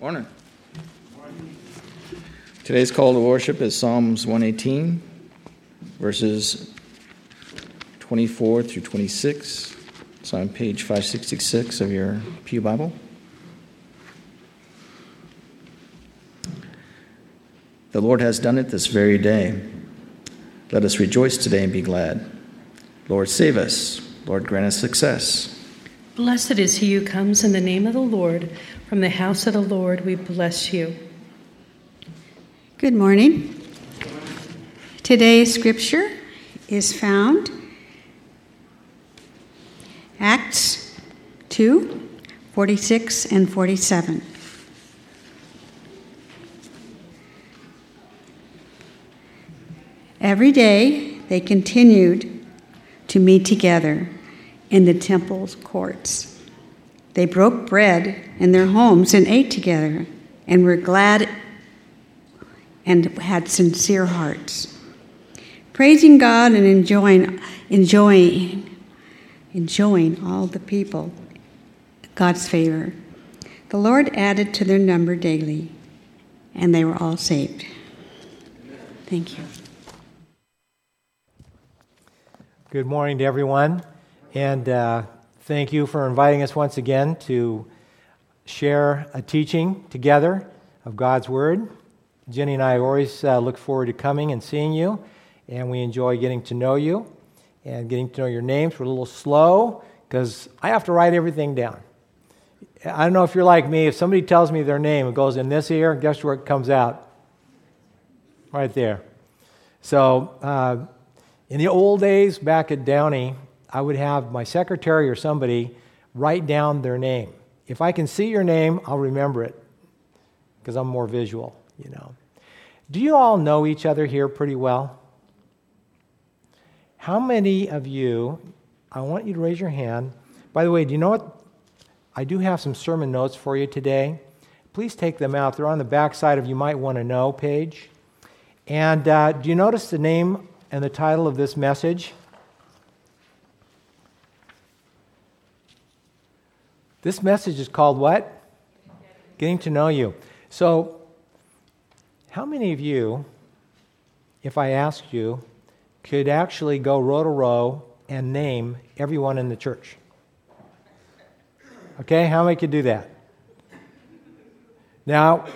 Morning. Today's call to worship is Psalms 118, verses 24 through 26. It's on page 566 of your Pew Bible. The Lord has done it this very day. Let us rejoice today and be glad. Lord, save us. Lord, grant us success. Blessed is he who comes in the name of the Lord. From the house of the Lord, we bless you. Good morning. Today's scripture is found Acts 2 46 and 47. Every day they continued to meet together in the temple's courts. They broke bread in their homes and ate together and were glad and had sincere hearts. Praising God and enjoying, enjoying, enjoying all the people God's favor. The Lord added to their number daily, and they were all saved. Thank you. Good morning to everyone, and uh, thank you for inviting us once again to share a teaching together of God's Word. Jenny and I always uh, look forward to coming and seeing you, and we enjoy getting to know you and getting to know your names. We're a little slow because I have to write everything down. I don't know if you're like me. If somebody tells me their name, it goes in this ear, guess where it comes out? Right there. So, uh, in the old days back at Downey, I would have my secretary or somebody write down their name. If I can see your name, I'll remember it because I'm more visual, you know. Do you all know each other here pretty well? How many of you, I want you to raise your hand. By the way, do you know what? I do have some sermon notes for you today. Please take them out. They're on the back side of You Might Want to Know page. And uh, do you notice the name and the title of this message? This message is called what? Getting to know you. So, how many of you, if I asked you, could actually go row to row and name everyone in the church? Okay, how many could do that? Now,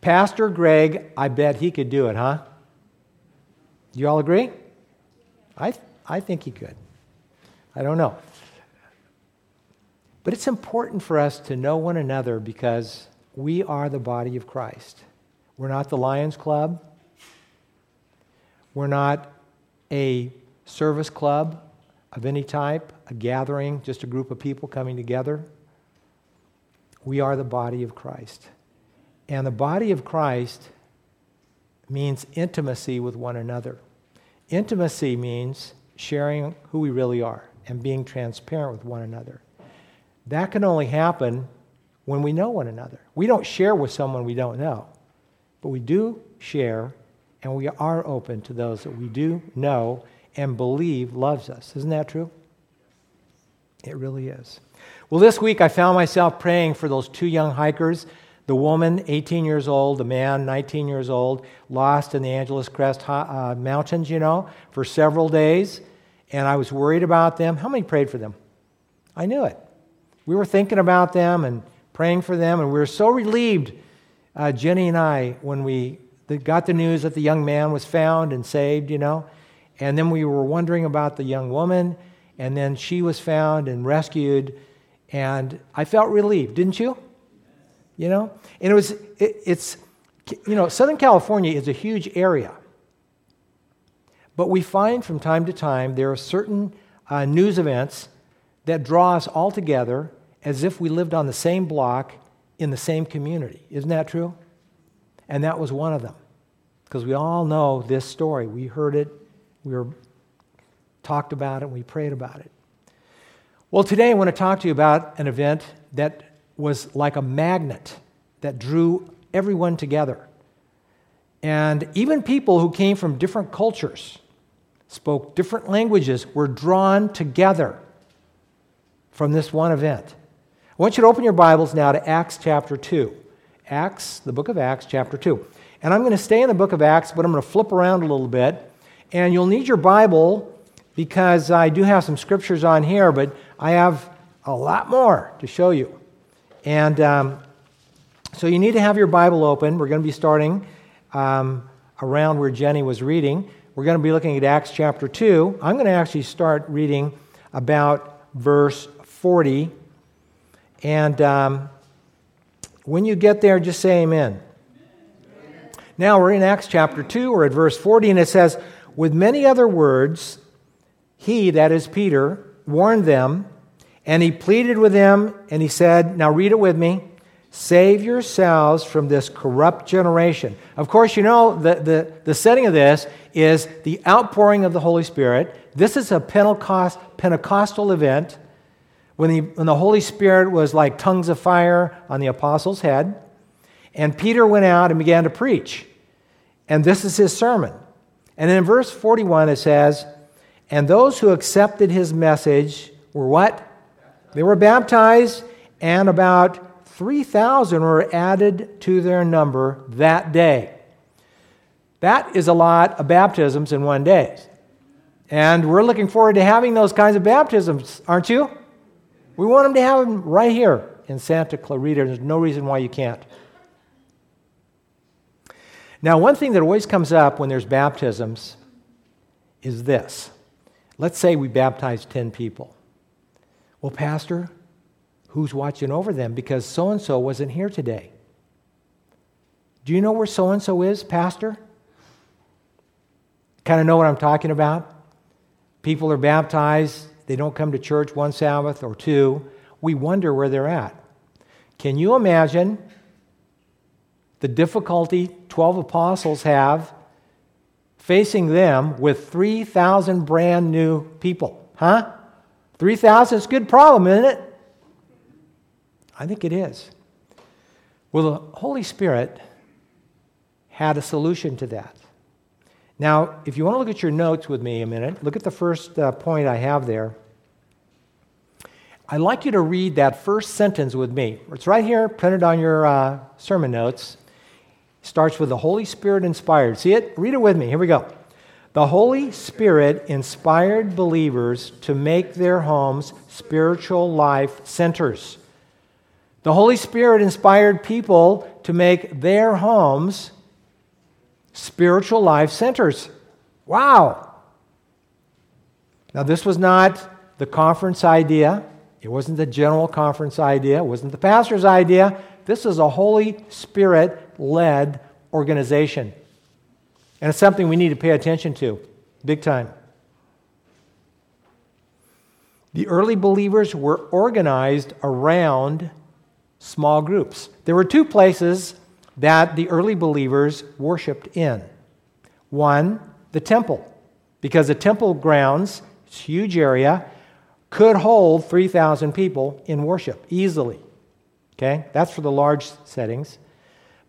Pastor Greg, I bet he could do it, huh? You all agree? I, th- I think he could. I don't know. But it's important for us to know one another because we are the body of Christ. We're not the Lions Club. We're not a service club of any type, a gathering, just a group of people coming together. We are the body of Christ. And the body of Christ means intimacy with one another. Intimacy means sharing who we really are and being transparent with one another. That can only happen when we know one another. We don't share with someone we don't know, but we do share and we are open to those that we do know and believe loves us. Isn't that true? It really is. Well, this week I found myself praying for those two young hikers the woman, 18 years old, the man, 19 years old, lost in the Angeles Crest uh, Mountains, you know, for several days. And I was worried about them. How many prayed for them? I knew it. We were thinking about them and praying for them, and we were so relieved, uh, Jenny and I, when we got the news that the young man was found and saved, you know. And then we were wondering about the young woman, and then she was found and rescued. And I felt relieved, didn't you? you know? And it was, it, it's, you know, Southern California is a huge area. But we find from time to time there are certain uh, news events that draw us all together as if we lived on the same block in the same community. Isn't that true? And that was one of them. Because we all know this story. We heard it, we were talked about it, we prayed about it. Well, today I want to talk to you about an event that was like a magnet that drew everyone together. And even people who came from different cultures, spoke different languages, were drawn together from this one event. I want you to open your Bibles now to Acts chapter 2. Acts, the book of Acts, chapter 2. And I'm going to stay in the book of Acts, but I'm going to flip around a little bit. And you'll need your Bible because I do have some scriptures on here, but I have a lot more to show you. And um, so you need to have your Bible open. We're going to be starting um, around where Jenny was reading. We're going to be looking at Acts chapter 2. I'm going to actually start reading about verse 40. And um, when you get there, just say amen. amen. Now we're in Acts chapter 2, we're at verse 40, and it says, With many other words, he, that is Peter, warned them, and he pleaded with them, and he said, Now read it with me. Save yourselves from this corrupt generation. Of course, you know the, the, the setting of this is the outpouring of the Holy Spirit. This is a Pentecost, Pentecostal event when the, when the Holy Spirit was like tongues of fire on the apostles' head. And Peter went out and began to preach. And this is his sermon. And in verse 41, it says, And those who accepted his message were what? They were baptized, and about 3,000 were added to their number that day. That is a lot of baptisms in one day. And we're looking forward to having those kinds of baptisms, aren't you? We want them to have them right here in Santa Clarita. There's no reason why you can't. Now, one thing that always comes up when there's baptisms is this. Let's say we baptize 10 people. Well, Pastor, who's watching over them? Because so and so wasn't here today. Do you know where so and so is, Pastor? Kind of know what I'm talking about? People are baptized, they don't come to church one Sabbath or two, we wonder where they're at. Can you imagine the difficulty 12 apostles have facing them with 3,000 brand new people? Huh? 3,000 is a good problem, isn't it? I think it is. Well, the Holy Spirit had a solution to that. Now, if you want to look at your notes with me a minute, look at the first uh, point I have there. I'd like you to read that first sentence with me. It's right here, printed on your uh, sermon notes. It starts with the Holy Spirit inspired. See it? Read it with me. Here we go. The Holy Spirit inspired believers to make their homes spiritual life centers. The Holy Spirit inspired people to make their homes spiritual life centers. Wow. Now, this was not the conference idea. It wasn't the general conference idea. It wasn't the pastor's idea. This is a Holy Spirit led organization. And it's something we need to pay attention to, big time. The early believers were organized around small groups. There were two places that the early believers worshiped in. One, the temple, because the temple grounds, huge area, could hold 3,000 people in worship easily. Okay? That's for the large settings.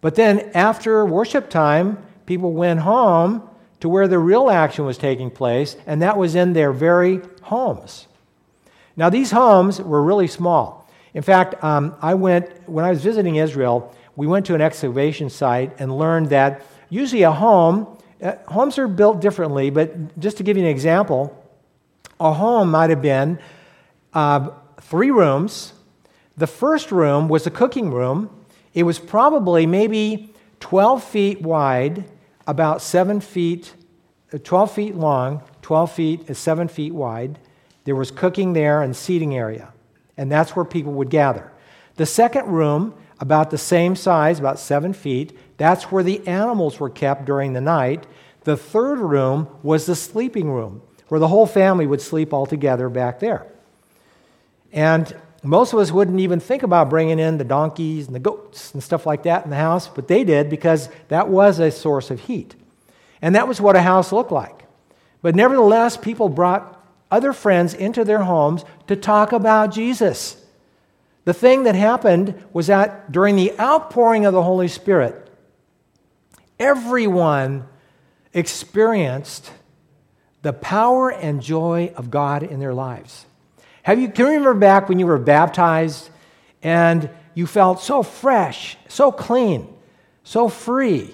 But then after worship time, people went home to where the real action was taking place, and that was in their very homes. Now, these homes were really small. In fact, um, I went, when I was visiting Israel, we went to an excavation site and learned that usually a home, uh, homes are built differently, but just to give you an example, a home might have been uh, three rooms. The first room was a cooking room. It was probably maybe 12 feet wide, about 7 feet, uh, 12 feet long, 12 feet is 7 feet wide. There was cooking there and seating area, and that's where people would gather. The second room about the same size, about seven feet. That's where the animals were kept during the night. The third room was the sleeping room, where the whole family would sleep all together back there. And most of us wouldn't even think about bringing in the donkeys and the goats and stuff like that in the house, but they did because that was a source of heat. And that was what a house looked like. But nevertheless, people brought other friends into their homes to talk about Jesus. The thing that happened was that during the outpouring of the Holy Spirit, everyone experienced the power and joy of God in their lives. Have you, can you remember back when you were baptized and you felt so fresh, so clean, so free,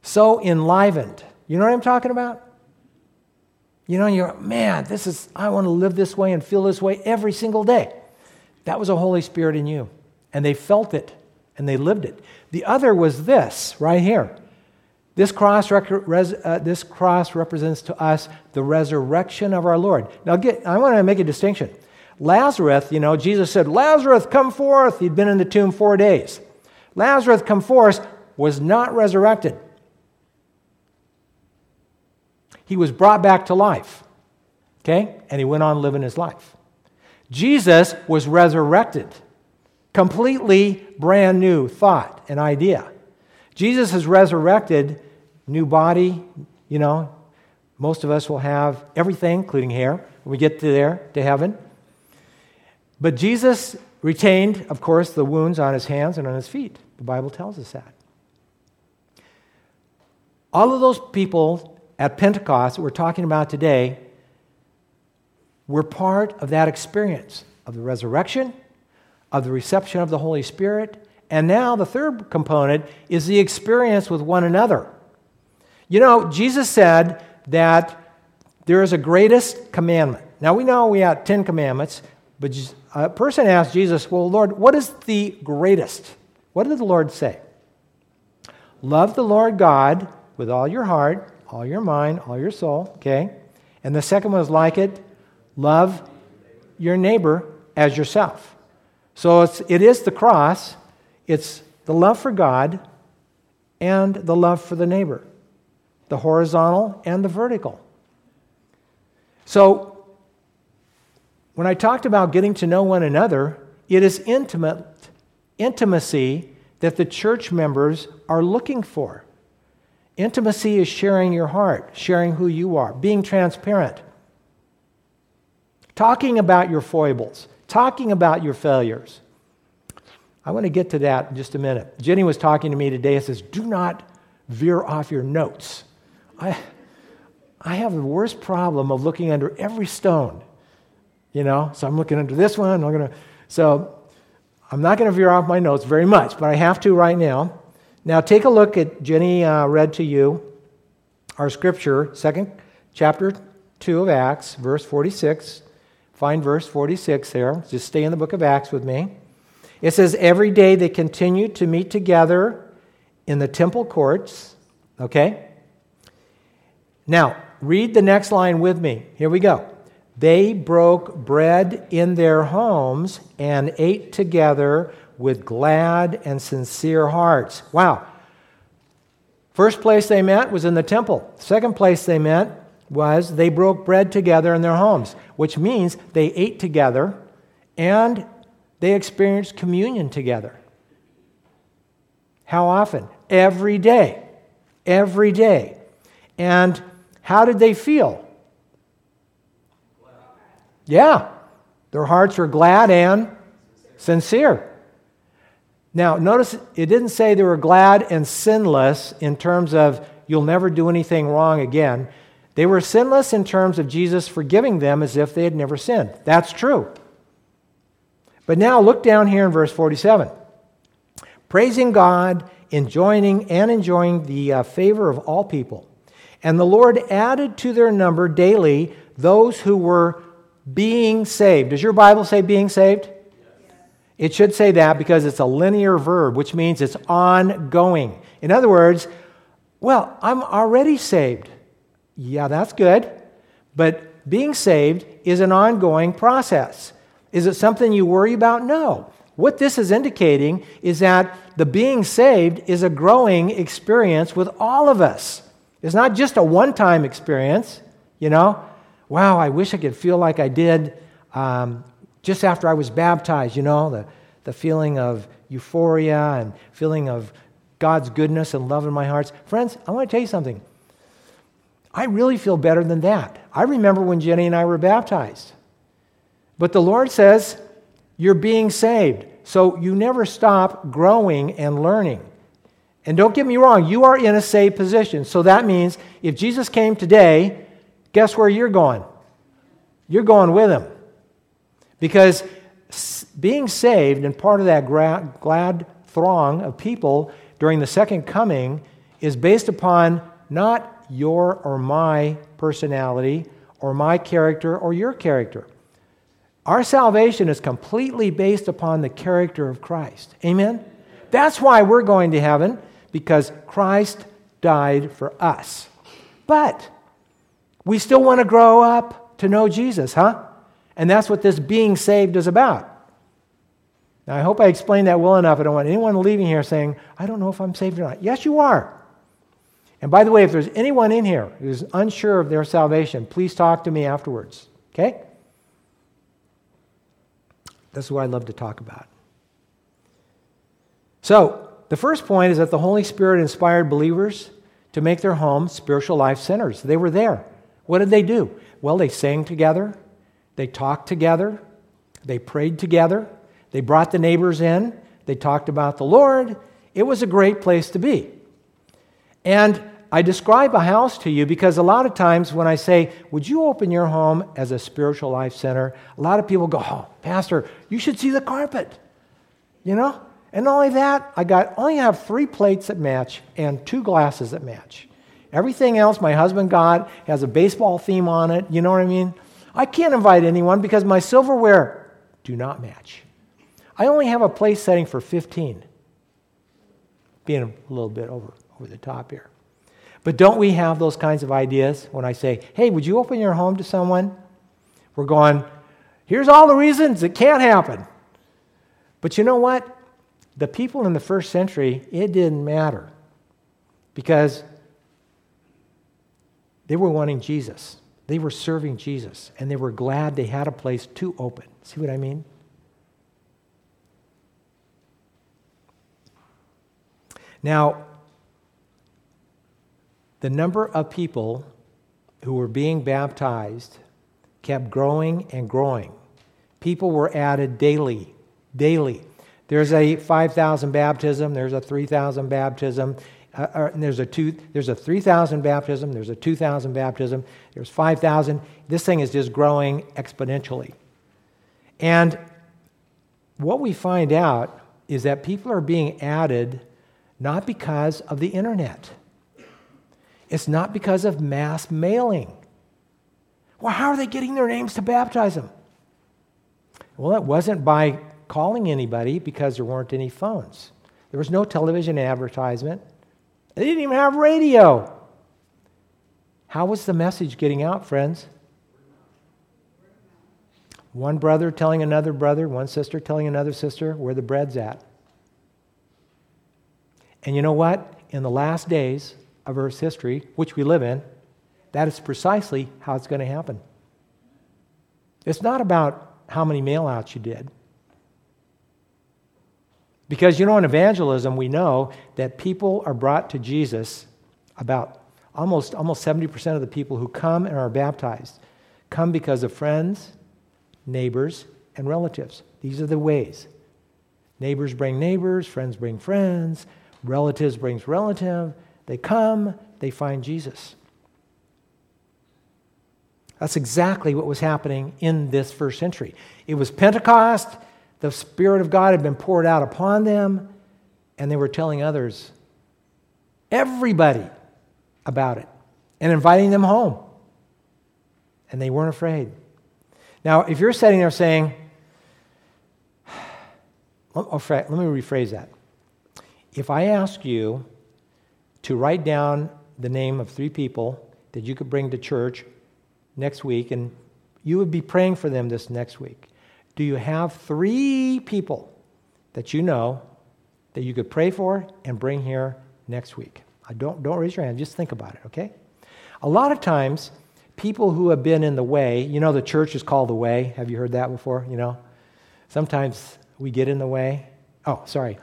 so enlivened. You know what I'm talking about? You know, you're, man, this is, I want to live this way and feel this way every single day. That was a Holy Spirit in you. And they felt it and they lived it. The other was this right here. This cross, uh, this cross represents to us the resurrection of our Lord. Now, get, I want to make a distinction. Lazarus, you know, Jesus said, Lazarus, come forth. He'd been in the tomb four days. Lazarus, come forth, was not resurrected. He was brought back to life. Okay? And he went on living his life. Jesus was resurrected. Completely brand new thought and idea. Jesus is resurrected, new body, you know. Most of us will have everything, including hair, when we get to there, to heaven. But Jesus retained, of course, the wounds on his hands and on his feet. The Bible tells us that. All of those people at Pentecost that we're talking about today were part of that experience of the resurrection, of the reception of the Holy Spirit, and now the third component is the experience with one another. You know, Jesus said that there is a greatest commandment. Now we know we have 10 commandments, but a person asked Jesus, Well, Lord, what is the greatest? What did the Lord say? Love the Lord God with all your heart, all your mind, all your soul, okay? And the second one is like it love your neighbor as yourself. So it's, it is the cross, it's the love for God and the love for the neighbor, the horizontal and the vertical. So when I talked about getting to know one another, it is intimate intimacy that the church members are looking for. Intimacy is sharing your heart, sharing who you are, being transparent, talking about your foibles, talking about your failures. I want to get to that in just a minute. Jenny was talking to me today and says, Do not veer off your notes. I, I have the worst problem of looking under every stone you know. So I'm looking under this one. I'm gonna, so I'm not going to veer off my notes very much, but I have to right now. Now take a look at Jenny uh, read to you our scripture, second chapter two of Acts, verse 46. Find verse 46 there. Just stay in the book of Acts with me. It says, Every day they continued to meet together in the temple courts. Okay? Now, read the next line with me. Here we go. They broke bread in their homes and ate together with glad and sincere hearts. Wow. First place they met was in the temple. Second place they met was they broke bread together in their homes, which means they ate together and they experienced communion together. How often? Every day. Every day. And how did they feel? Yeah, their hearts were glad and sincere. Now, notice it didn't say they were glad and sinless in terms of you'll never do anything wrong again. They were sinless in terms of Jesus forgiving them as if they had never sinned. That's true. But now look down here in verse 47. Praising God, enjoying and enjoying the uh, favor of all people. And the Lord added to their number daily those who were being saved. Does your Bible say being saved? It should say that because it's a linear verb, which means it's ongoing. In other words, well, I'm already saved. Yeah, that's good. But being saved is an ongoing process. Is it something you worry about? No. What this is indicating is that the being saved is a growing experience with all of us. It's not just a one time experience, you know wow, I wish I could feel like I did um, just after I was baptized, you know, the, the feeling of euphoria and feeling of God's goodness and love in my heart. Friends, I want to tell you something. I really feel better than that. I remember when Jenny and I were baptized. But the Lord says, you're being saved. So you never stop growing and learning. And don't get me wrong, you are in a saved position. So that means if Jesus came today guess where you're going? You're going with him. Because being saved and part of that glad throng of people during the second coming is based upon not your or my personality or my character or your character. Our salvation is completely based upon the character of Christ. Amen? That's why we're going to heaven, because Christ died for us. But we still want to grow up to know Jesus, huh? And that's what this being saved is about. Now, I hope I explained that well enough. I don't want anyone leaving here saying, I don't know if I'm saved or not. Yes, you are. And by the way, if there's anyone in here who's unsure of their salvation, please talk to me afterwards. Okay? That's what I love to talk about. So, the first point is that the Holy Spirit inspired believers to make their home spiritual life centers. They were there. What did they do? Well, they sang together, they talked together, they prayed together, they brought the neighbors in, they talked about the Lord. It was a great place to be. And I describe a house to you because a lot of times when I say, Would you open your home as a spiritual life center? A lot of people go, Oh, Pastor, you should see the carpet. You know? And not only that, I got only have three plates that match and two glasses that match. Everything else my husband got has a baseball theme on it. You know what I mean? I can't invite anyone because my silverware do not match. I only have a place setting for 15. Being a little bit over over the top here. But don't we have those kinds of ideas when I say, hey, would you open your home to someone? We're going, here's all the reasons it can't happen. But you know what? The people in the first century, it didn't matter because they were wanting Jesus. They were serving Jesus, and they were glad they had a place to open. See what I mean? Now, the number of people who were being baptized kept growing and growing. People were added daily, daily. There's a 5,000 baptism, there's a 3,000 baptism, uh, uh, there's a two, there's a 3,000 baptism, there's a 2,000 baptism, there's 5,000. This thing is just growing exponentially. And what we find out is that people are being added not because of the internet. It's not because of mass mailing. Well, how are they getting their names to baptize them? Well, it wasn't by calling anybody because there weren't any phones. There was no television advertisement. They didn't even have radio. How was the message getting out, friends? One brother telling another brother, one sister telling another sister where the bread's at. And you know what? In the last days, of Earth's history, which we live in, that is precisely how it's going to happen. It's not about how many mailouts you did. Because, you know, in evangelism, we know that people are brought to Jesus about almost, almost 70% of the people who come and are baptized come because of friends, neighbors, and relatives. These are the ways. Neighbors bring neighbors, friends bring friends, relatives brings relative, they come, they find Jesus. That's exactly what was happening in this first century. It was Pentecost, the Spirit of God had been poured out upon them, and they were telling others, everybody, about it, and inviting them home. And they weren't afraid. Now, if you're sitting there saying, oh, let me rephrase that. If I ask you to write down the name of three people that you could bring to church next week, and you would be praying for them this next week. Do you have three people that you know that you could pray for and bring here next week? I don't, don't raise your hand, just think about it, okay? A lot of times, people who have been in the way, you know, the church is called the way. Have you heard that before? You know, sometimes we get in the way. Oh, sorry.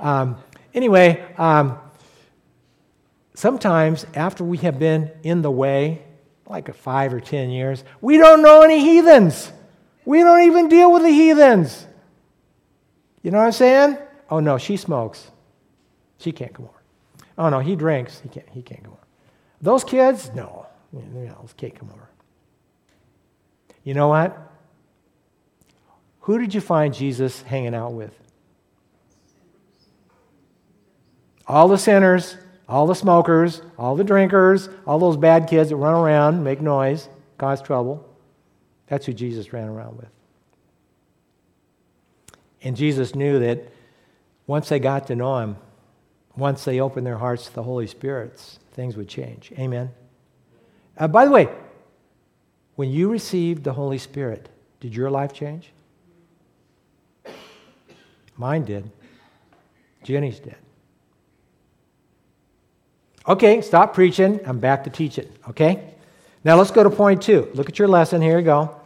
Um, anyway, um, sometimes after we have been in the way, like five or ten years, we don't know any heathens. We don't even deal with the heathens. You know what I'm saying? Oh no, she smokes. She can't come over. Oh no, he drinks. He can't, he can't come over. Those kids, no. You know, can't come over. You know what? Who did you find Jesus hanging out with? All the sinners, all the smokers, all the drinkers, all those bad kids that run around, make noise, cause trouble. That's who Jesus ran around with. And Jesus knew that once they got to know him, once they opened their hearts to the Holy Spirit, things would change. Amen. Uh, by the way, when you received the Holy Spirit, did your life change? Mine did. Jenny's did. Okay, stop preaching. I'm back to teaching. Okay? Now let's go to point two. Look at your lesson. Here you go.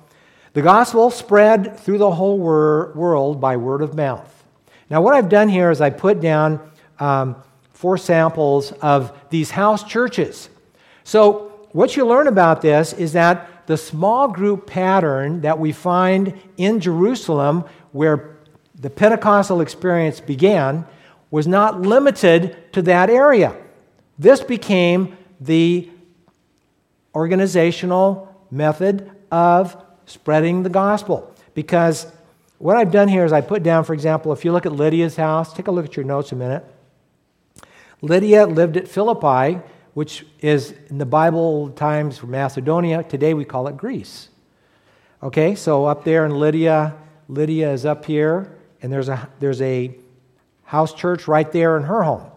The gospel spread through the whole wor- world by word of mouth. Now, what I've done here is I put down um, four samples of these house churches. So, what you learn about this is that the small group pattern that we find in Jerusalem, where the Pentecostal experience began, was not limited to that area. This became the organizational method of spreading the gospel. Because what I've done here is I put down, for example, if you look at Lydia's house, take a look at your notes a minute. Lydia lived at Philippi, which is in the Bible times for Macedonia. Today we call it Greece. Okay, so up there in Lydia, Lydia is up here, and there's a, there's a house church right there in her home.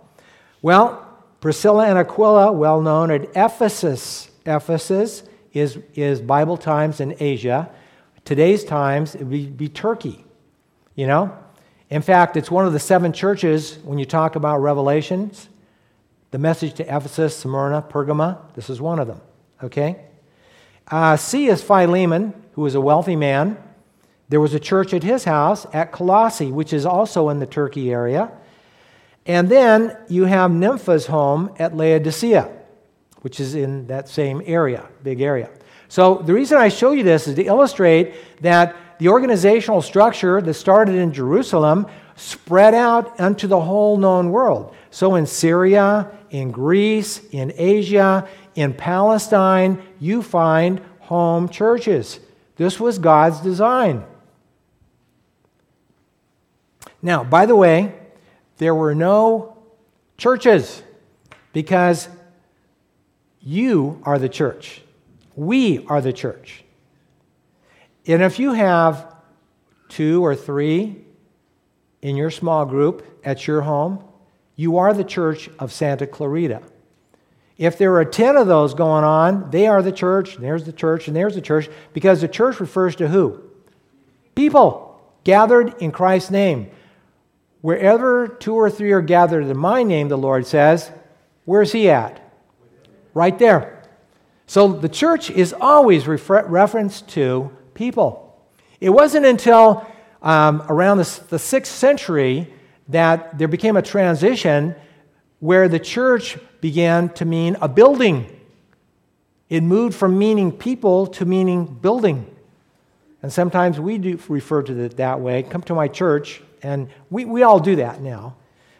Well, Priscilla and Aquila, well known at Ephesus. Ephesus is, is Bible times in Asia. Today's times, it would be, Turkey. You know? In fact, it's one of the seven churches when you talk about Revelations. The message to Ephesus, Smyrna, Pergama, this is one of them. Okay? Uh, C is Philemon, who was a wealthy man. There was a church at his house at Colossae, which is also in the Turkey area. And then you have Nympha's home at Laodicea, which is in that same area, big area. So the reason I show you this is to illustrate that the organizational structure that started in Jerusalem spread out unto the whole known world. So in Syria, in Greece, in Asia, in Palestine, you find home churches. This was God's design. Now, by the way, there were no churches because you are the church. We are the church. And if you have two or three in your small group at your home, you are the church of Santa Clarita. If there are 10 of those going on, they are the church, and there's the church, and there's the church, because the church refers to who? People gathered in Christ's name. Wherever two or three are gathered in my name, the Lord says, where's he at? Right there. So the church is always refer- referenced to people. It wasn't until um, around the, the sixth century that there became a transition where the church began to mean a building. It moved from meaning people to meaning building. And sometimes we do refer to it that way. Come to my church, and we, we all do that now.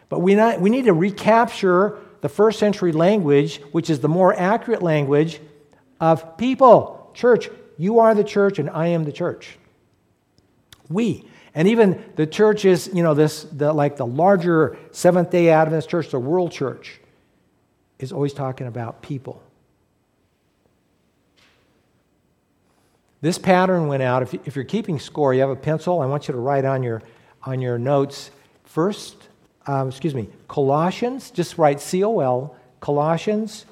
But we, not, we need to recapture the first century language, which is the more accurate language of people. Church, you are the church, and I am the church. We. And even the church is, you know, this, the, like the larger Seventh day Adventist church, the world church, is always talking about people. This pattern went out. If, if you're keeping score, you have a pencil, I want you to write on your, on your notes first, um, excuse me, Colossians, just write C O L, Colossians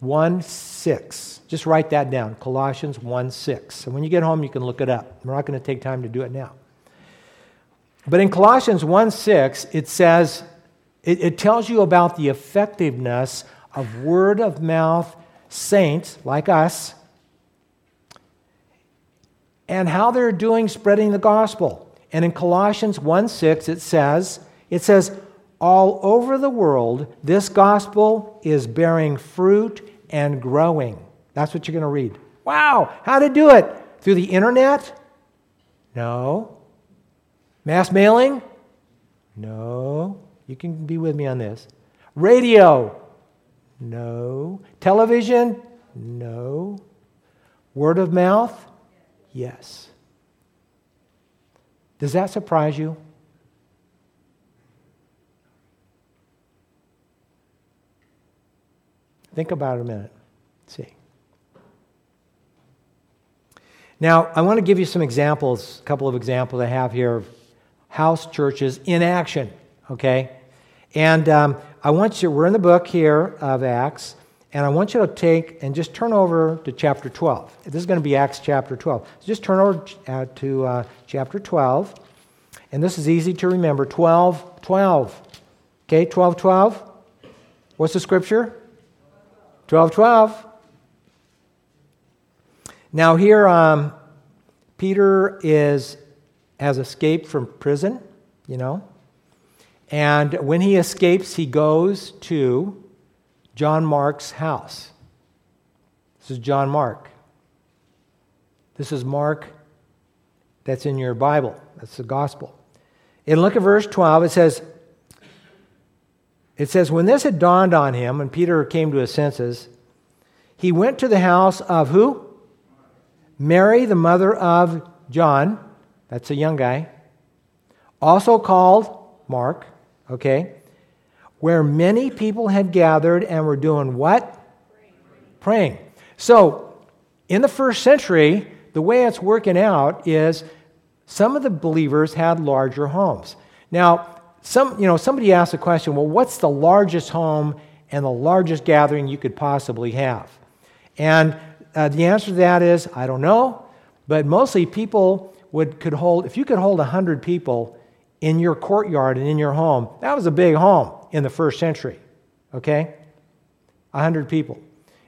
1 6. Just write that down, Colossians 1 6. And when you get home, you can look it up. We're not going to take time to do it now. But in Colossians 1 6, it says, it, it tells you about the effectiveness of word of mouth saints like us and how they're doing spreading the gospel. And in Colossians 1 6, it says, it says, all over the world, this gospel is bearing fruit and growing. That's what you're going to read. Wow, how to do it? Through the internet? No. Mass mailing? No. You can be with me on this. Radio? No. Television? No. Word of mouth? Yes. Does that surprise you? Think about it a minute. Let's see. Now, I want to give you some examples, a couple of examples I have here of house churches in action, okay? And um, I want you, we're in the book here of Acts, and I want you to take and just turn over to chapter 12. This is going to be Acts chapter 12. So just turn over uh, to uh, chapter 12, and this is easy to remember 12, 12. Okay, 12, 12. What's the scripture? 12, 12. Now, here, um, Peter is, has escaped from prison, you know. And when he escapes, he goes to John Mark's house. This is John Mark. This is Mark that's in your Bible. That's the gospel. And look at verse 12. It says, it says, when this had dawned on him, when Peter came to his senses, he went to the house of who? Mary, the mother of John. That's a young guy. Also called Mark, okay? Where many people had gathered and were doing what? Praying. Praying. So, in the first century, the way it's working out is some of the believers had larger homes. Now, some, you know, somebody asked the question, well, what's the largest home and the largest gathering you could possibly have? And uh, the answer to that is, I don't know, but mostly people would, could hold, if you could hold 100 people in your courtyard and in your home, that was a big home in the first century, okay? 100 people.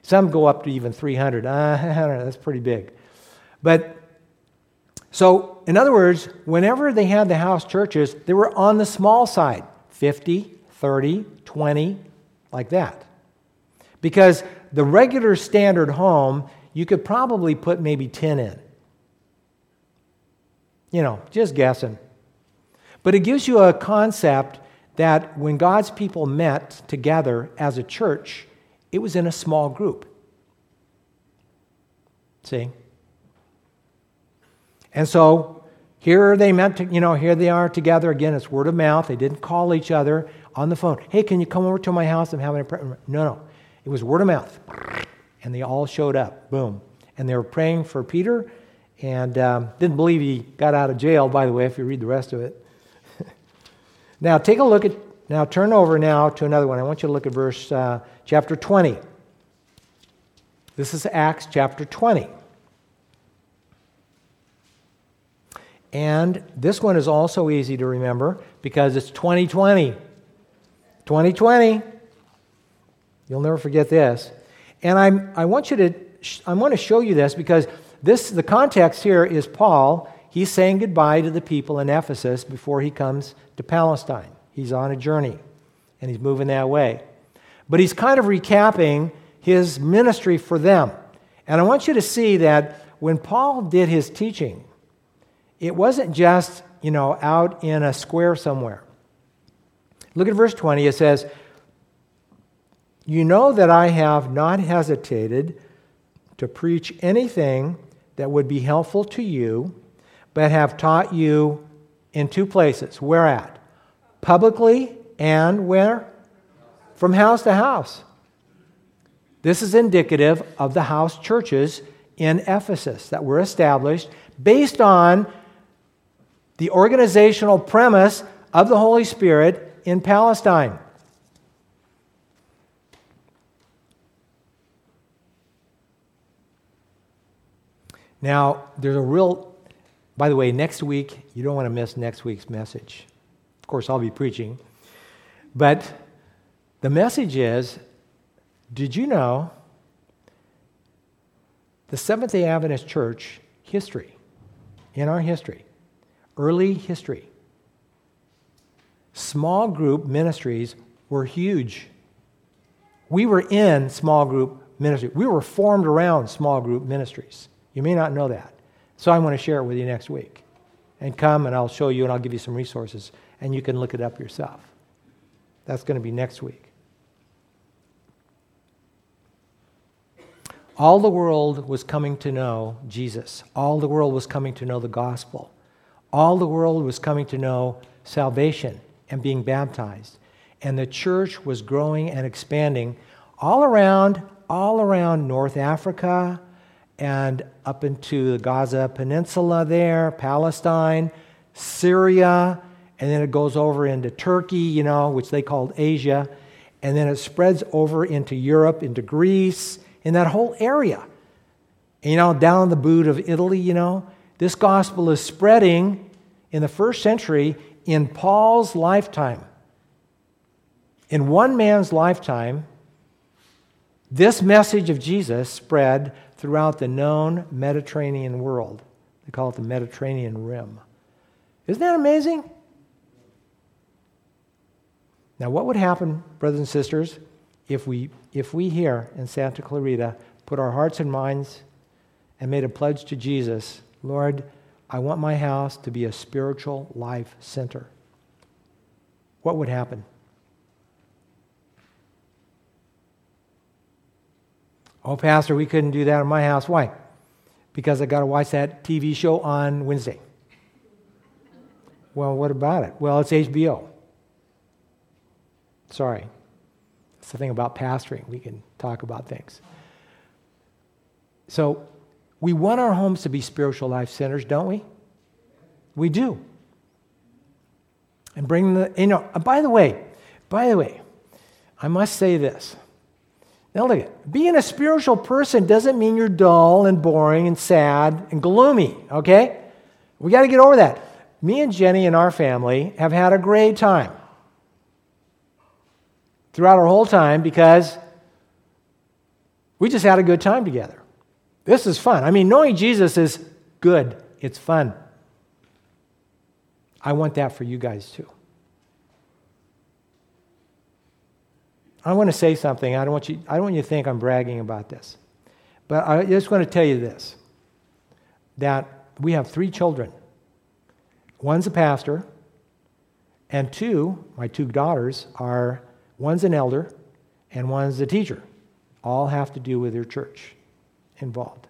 Some go up to even 300. Uh, I don't know, that's pretty big. But so, in other words, whenever they had the house churches, they were on the small side 50, 30, 20, like that. Because the regular standard home, you could probably put maybe 10 in. You know, just guessing. But it gives you a concept that when God's people met together as a church, it was in a small group. See? And so here they met, to, you know, here they are together. Again, it's word of mouth. They didn't call each other on the phone. Hey, can you come over to my house? I'm having a prayer. No, no. It was word of mouth. And they all showed up. Boom. And they were praying for Peter and um, didn't believe he got out of jail, by the way, if you read the rest of it. Now, take a look at, now turn over now to another one. I want you to look at verse, uh, chapter 20. This is Acts chapter 20. And this one is also easy to remember because it's 2020. 2020. You'll never forget this. And I'm, I want you to, I want to show you this because this, the context here is Paul. He's saying goodbye to the people in Ephesus before he comes to Palestine. He's on a journey and he's moving that way. But he's kind of recapping his ministry for them. And I want you to see that when Paul did his teaching, it wasn't just, you know, out in a square somewhere. Look at verse 20. It says, You know that I have not hesitated to preach anything that would be helpful to you, but have taught you in two places. Where at? Publicly and where? From house to house. This is indicative of the house churches in Ephesus that were established based on the organizational premise of the Holy Spirit in Palestine. Now, there's a real, by the way, next week, you don't want to miss next week's message. Of course, I'll be preaching. But the message is did you know the Seventh day Adventist Church history, in our history, early history, small group ministries were huge. We were in small group ministry. We were formed around small group ministries. You may not know that. So I want to share it with you next week. And come and I'll show you and I'll give you some resources and you can look it up yourself. That's going to be next week. All the world was coming to know Jesus. All the world was coming to know the gospel All the world was coming to know salvation and being baptized. And the church was growing and expanding all around, all around North Africa and up into the Gaza Peninsula there, Palestine, Syria, and then it goes over into Turkey, you know, which they called Asia, and then it spreads over into Europe, into Greece, in that whole area. And, you know, down the boot of Italy, you know, this gospel is spreading in the first century in Paul's lifetime. In one man's lifetime, this message of Jesus spread throughout the known Mediterranean world. They call it the Mediterranean Rim. Isn't that amazing? Now, what would happen, brothers and sisters, if we, if we here in Santa Clarita put our hearts and minds and made a pledge to Jesus Lord, I want my house to be a spiritual life center? What would happen? Oh, Pastor, we couldn't do that in my house. Why? Because I got to watch that TV show on Wednesday. Well, what about it? Well, it's HBO. Sorry. That's the thing about pastoring. We can talk about things. So, we want our homes to be spiritual life centers, don't we? We do. And bring the, you know, by the way, by the way, I must say this. Now look at being a spiritual person doesn't mean you're dull and boring and sad and gloomy, okay? We got to get over that. Me and Jenny and our family have had a great time throughout our whole time because we just had a good time together. This is fun. I mean, knowing Jesus is good, it's fun. I want that for you guys too. I want to say something. I don't want you, I don't want you to think I'm bragging about this. But I just want to tell you this that we have three children. One's a pastor, and two, my two daughters, are one's an elder and one's a teacher. All have to do with their church involved.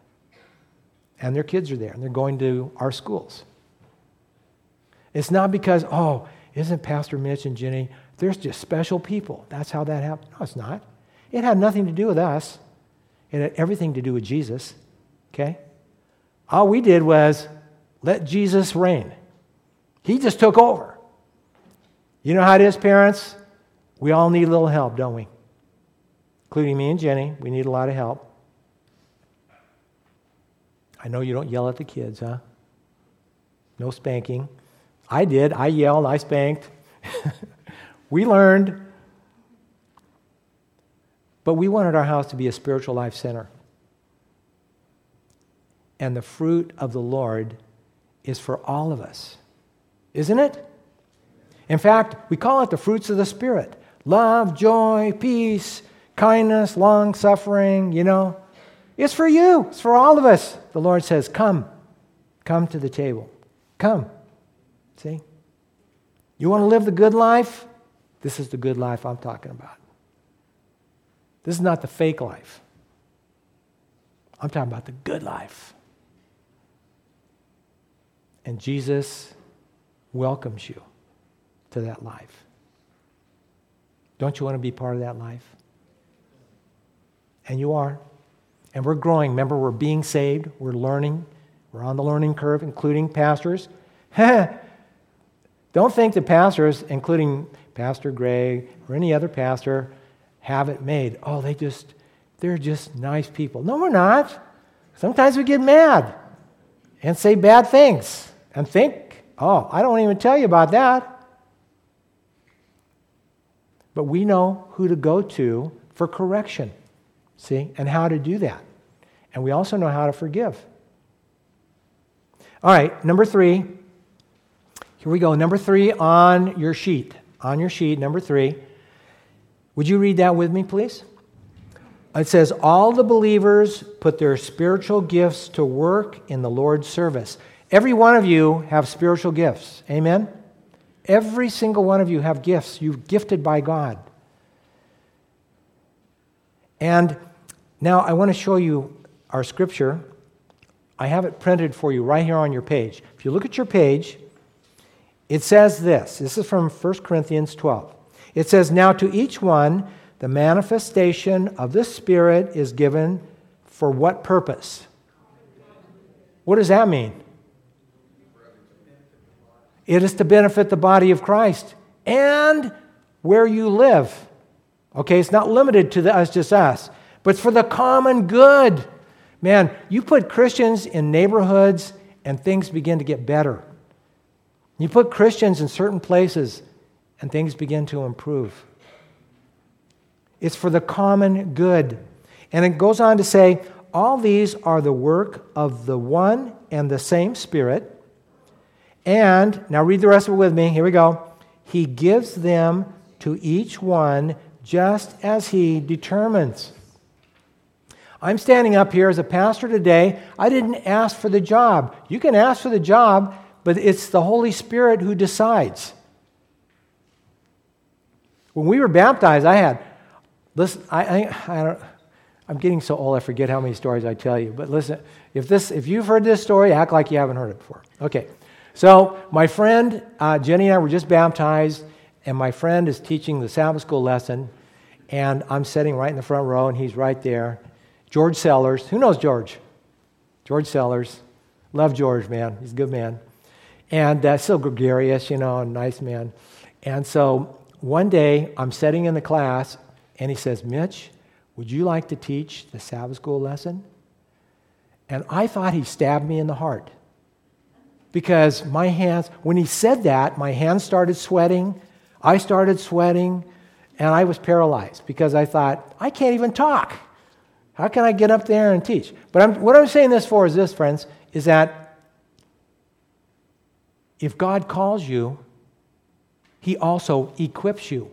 And their kids are there, and they're going to our schools. It's not because, oh, isn't Pastor Mitch and Jenny there's just special people. That's how that happened. No, it's not. It had nothing to do with us, it had everything to do with Jesus. Okay? All we did was let Jesus reign. He just took over. You know how it is, parents? We all need a little help, don't we? Including me and Jenny. We need a lot of help. I know you don't yell at the kids, huh? No spanking. I did. I yelled. I spanked. We learned, but we wanted our house to be a spiritual life center. And the fruit of the Lord is for all of us, isn't it? In fact, we call it the fruits of the Spirit love, joy, peace, kindness, long suffering, you know. It's for you, it's for all of us. The Lord says, Come, come to the table. Come. See? You want to live the good life? This is the good life I'm talking about. This is not the fake life. I'm talking about the good life. And Jesus welcomes you to that life. Don't you want to be part of that life? And you are. And we're growing. Remember, we're being saved, we're learning, we're on the learning curve, including pastors. Don't think that pastors, including Pastor Gray or any other pastor have it made. Oh, they just, they're just nice people. No, we're not. Sometimes we get mad and say bad things and think, oh, I don't even tell you about that. But we know who to go to for correction, see, and how to do that. And we also know how to forgive. All right, number three. Here we go. Number three on your sheet on your sheet, number three. Would you read that with me, please? It says, All the believers put their spiritual gifts to work in the Lord's service. Every one of you have spiritual gifts. Amen? Every single one of you have gifts. You're gifted by God. And now I want to show you our scripture. I have it printed for you right here on your page. If you look at your page, It says this this is from 1 Corinthians 12. It says, Now to each one, the manifestation of the Spirit is given for what purpose? What does that mean? It is to benefit the body of Christ and where you live. Okay, it's not limited to the, us, just us, but it's for the common good. Man, you put Christians in neighborhoods and things begin to get better. You put Christians in certain places and things begin to improve. It's for the common good. And it goes on to say, all these are the work of the one and the same Spirit. And, now read the rest of it with me. Here we go. He gives them to each one just as he determines. I'm standing up here as a pastor today. I didn't ask for the job. You can ask for the job, but it's the Holy Spirit who decides. When we were baptized, I had, listen, I, I, I don't, I'm getting so old I forget how many stories I tell you. But listen, if, this, if you've heard this story, act like you haven't heard it before. Okay. So my friend uh, Jenny and I were just baptized, and my friend is teaching the Sabbath school lesson, and I'm sitting right in the front row, and he's right there. George Sellers. Who knows George? George Sellers. Love George, man. He's a good man. And uh, so gregarious, you know, nice man. And so one day I'm sitting in the class, and he says, Mitch, would you like to teach the Sabbath school lesson? And I thought he stabbed me in the heart. Because my hands, when he said that, my hands started sweating. I started sweating, and I was paralyzed because I thought, I can't even talk. How can I get up there and teach? But I'm, what I'm saying this for is this, friends, is that if God calls you, He also equips you.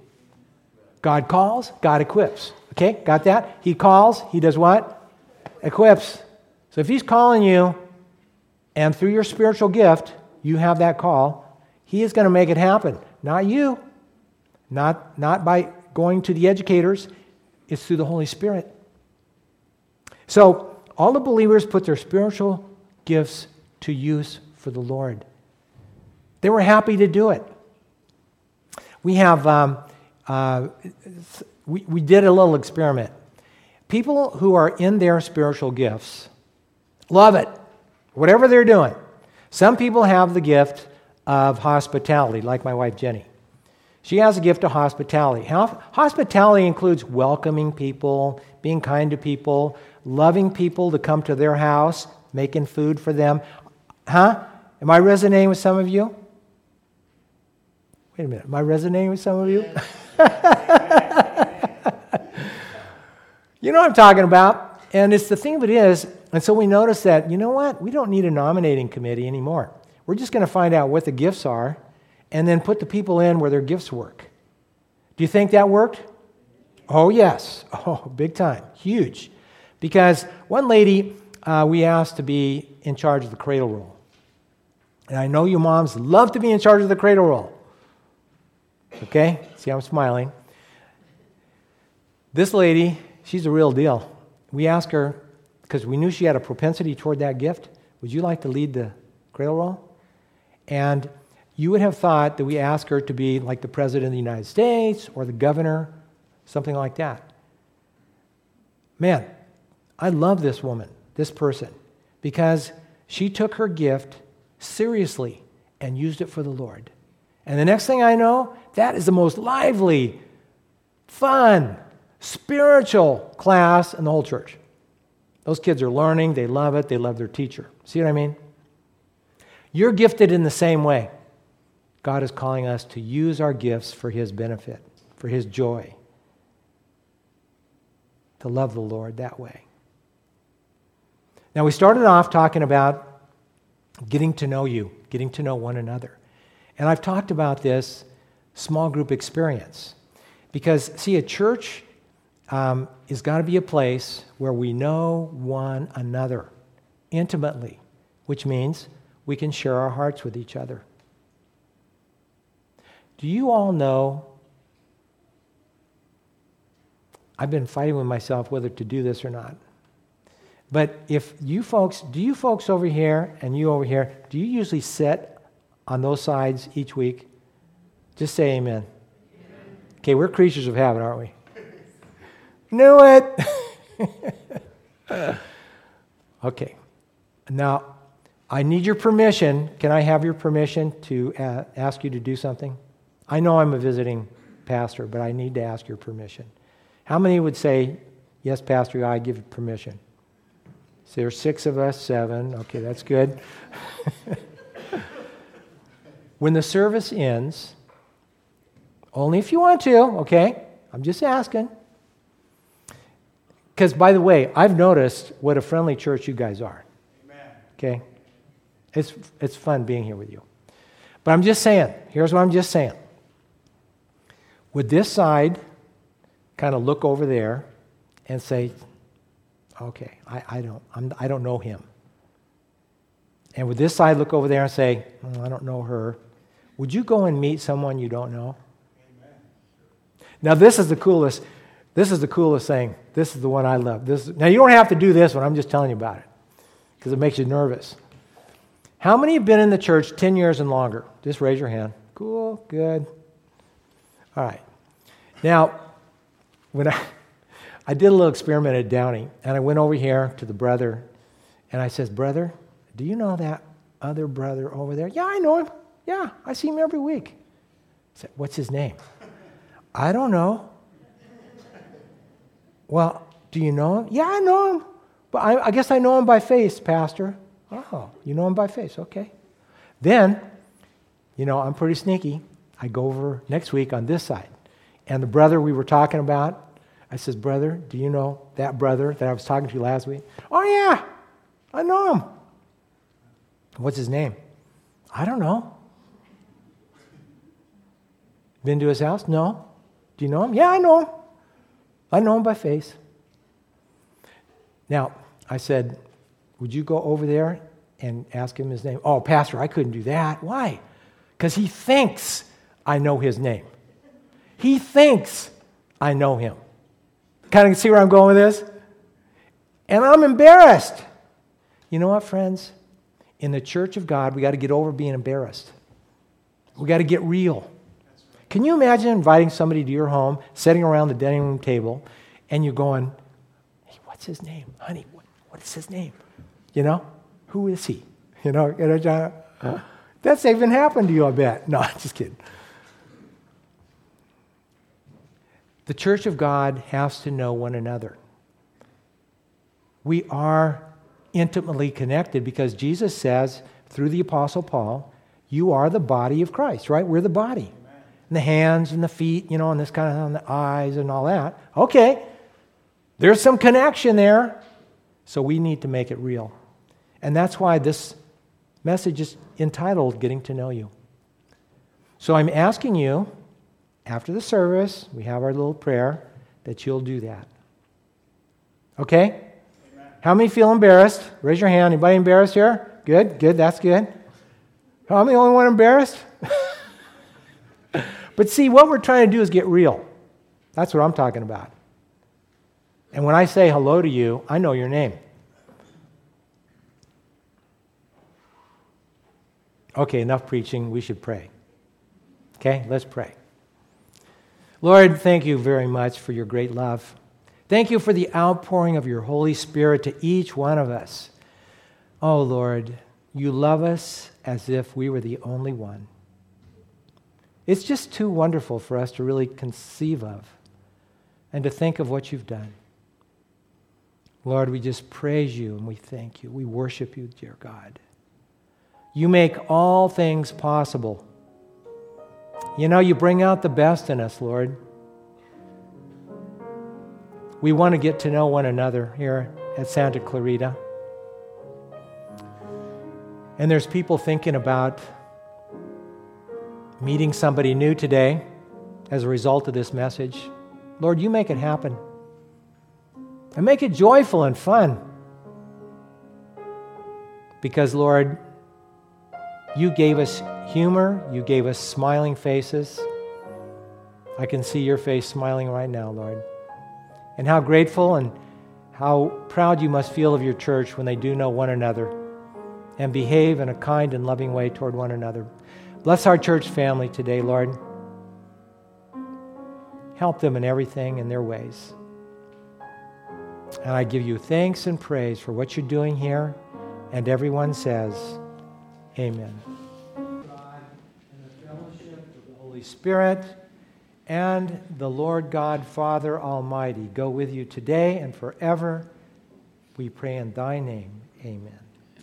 God calls, God equips. Okay, got that? He calls, He does what? Equips. So if He's calling you, and through your spiritual gift, you have that call, He is going to make it happen. Not you, not, not by going to the educators, it's through the Holy Spirit. So, all the believers put their spiritual gifts to use for the Lord. They were happy to do it. We have, um, uh, we, we did a little experiment. People who are in their spiritual gifts love it, whatever they're doing. Some people have the gift of hospitality, like my wife Jenny. She has a gift of hospitality. Hospitality includes welcoming people, being kind to people, loving people to come to their house, making food for them. Huh? Am I resonating with some of you? Wait a minute. Am I resonating with some of you? you know what I'm talking about. And it's the thing of it is, and so we notice that, you know what? We don't need a nominating committee anymore. We're just going to find out what the gifts are and then put the people in where their gifts work. Do you think that worked? Oh, yes. Oh, big time. Huge. Because one lady uh, we asked to be in charge of the cradle roll. And I know you moms love to be in charge of the cradle roll. Okay? See, I'm smiling. This lady, she's a real deal. We asked her, because we knew she had a propensity toward that gift, would you like to lead the cradle roll? And you would have thought that we asked her to be like the President of the United States or the governor, something like that. Man, I love this woman, this person, because she took her gift seriously and used it for the Lord. And the next thing I know, that is the most lively, fun, spiritual class in the whole church. Those kids are learning, they love it, they love their teacher. See what I mean? You're gifted in the same way. God is calling us to use our gifts for His benefit, for His joy, to love the Lord that way. Now, we started off talking about getting to know you, getting to know one another. And I've talked about this small group experience. Because, see, a church um, is got to be a place where we know one another intimately, which means we can share our hearts with each other. Do you all know? I've been fighting with myself whether to do this or not. But if you folks, do you folks over here and you over here, do you usually sit on those sides each week? Just say amen. Okay, we're creatures of habit, aren't we? Knew it. okay. Now, I need your permission. Can I have your permission to uh, ask you to do something? I know I'm a visiting pastor, but I need to ask your permission. How many would say, Yes, Pastor, I give permission? So there's six of us, seven. Okay, that's good. when the service ends, only if you want to, okay? I'm just asking. Because, by the way, I've noticed what a friendly church you guys are. Okay? It's, it's fun being here with you. But I'm just saying, here's what I'm just saying. Would this side kind of look over there and say, okay, I, I, don't, I'm, I don't know him? And would this side look over there and say, oh, I don't know her? Would you go and meet someone you don't know? Amen. Now, this is the coolest. This is the coolest thing. This is the one I love. This, now, you don't have to do this one. I'm just telling you about it because it makes you nervous. How many have been in the church 10 years and longer? Just raise your hand. Cool, good. All right. Now, when I, I did a little experiment at Downey, and I went over here to the brother, and I says, Brother, do you know that other brother over there? Yeah, I know him. Yeah, I see him every week. I said, What's his name? I don't know. Well, do you know him? Yeah, I know him. But I, I guess I know him by face, Pastor. Oh, you know him by face. Okay. Then, you know, I'm pretty sneaky. I go over next week on this side. And the brother we were talking about, I says, Brother, do you know that brother that I was talking to last week? Oh, yeah, I know him. What's his name? I don't know. Been to his house? No. Do you know him? Yeah, I know him. I know him by face. Now, I said, Would you go over there and ask him his name? Oh, Pastor, I couldn't do that. Why? Because he thinks I know his name. He thinks I know him. Kind of see where I'm going with this? And I'm embarrassed. You know what, friends? In the church of God, we got to get over being embarrassed. We got to get real. Can you imagine inviting somebody to your home, sitting around the dining room table, and you're going, hey, what's his name? Honey, what, what is his name? You know, who is he? You know, you know John, uh, that's even happened to you, I bet. No, I'm just kidding. The church of God has to know one another. We are intimately connected because Jesus says through the Apostle Paul, you are the body of Christ, right? We're the body. And the hands and the feet, you know, and this kind of, and the eyes and all that. Okay, there's some connection there. So we need to make it real. And that's why this message is entitled Getting to Know You. So I'm asking you, after the service, we have our little prayer, that you'll do that. Okay? Amen. How many feel embarrassed? Raise your hand. Anybody embarrassed here? Good, good, that's good. I'm the only one embarrassed? But see, what we're trying to do is get real. That's what I'm talking about. And when I say hello to you, I know your name. Okay, enough preaching. We should pray. Okay, let's pray. Lord, thank you very much for your great love. Thank you for the outpouring of your Holy Spirit to each one of us. Oh, Lord, you love us as if we were the only one. It's just too wonderful for us to really conceive of and to think of what you've done. Lord, we just praise you and we thank you. We worship you, dear God. You make all things possible. You know, you bring out the best in us, Lord. We want to get to know one another here at Santa Clarita. And there's people thinking about meeting somebody new today as a result of this message. Lord, you make it happen and make it joyful and fun. Because, Lord, you gave us humor, you gave us smiling faces. I can see your face smiling right now, Lord. And how grateful and how proud you must feel of your church when they do know one another and behave in a kind and loving way toward one another. Bless our church family today, Lord. Help them in everything in their ways. And I give you thanks and praise for what you're doing here. And everyone says, Amen. And the fellowship of the Holy Spirit and the Lord God, Father Almighty, go with you today and forever. We pray in thy name. Amen.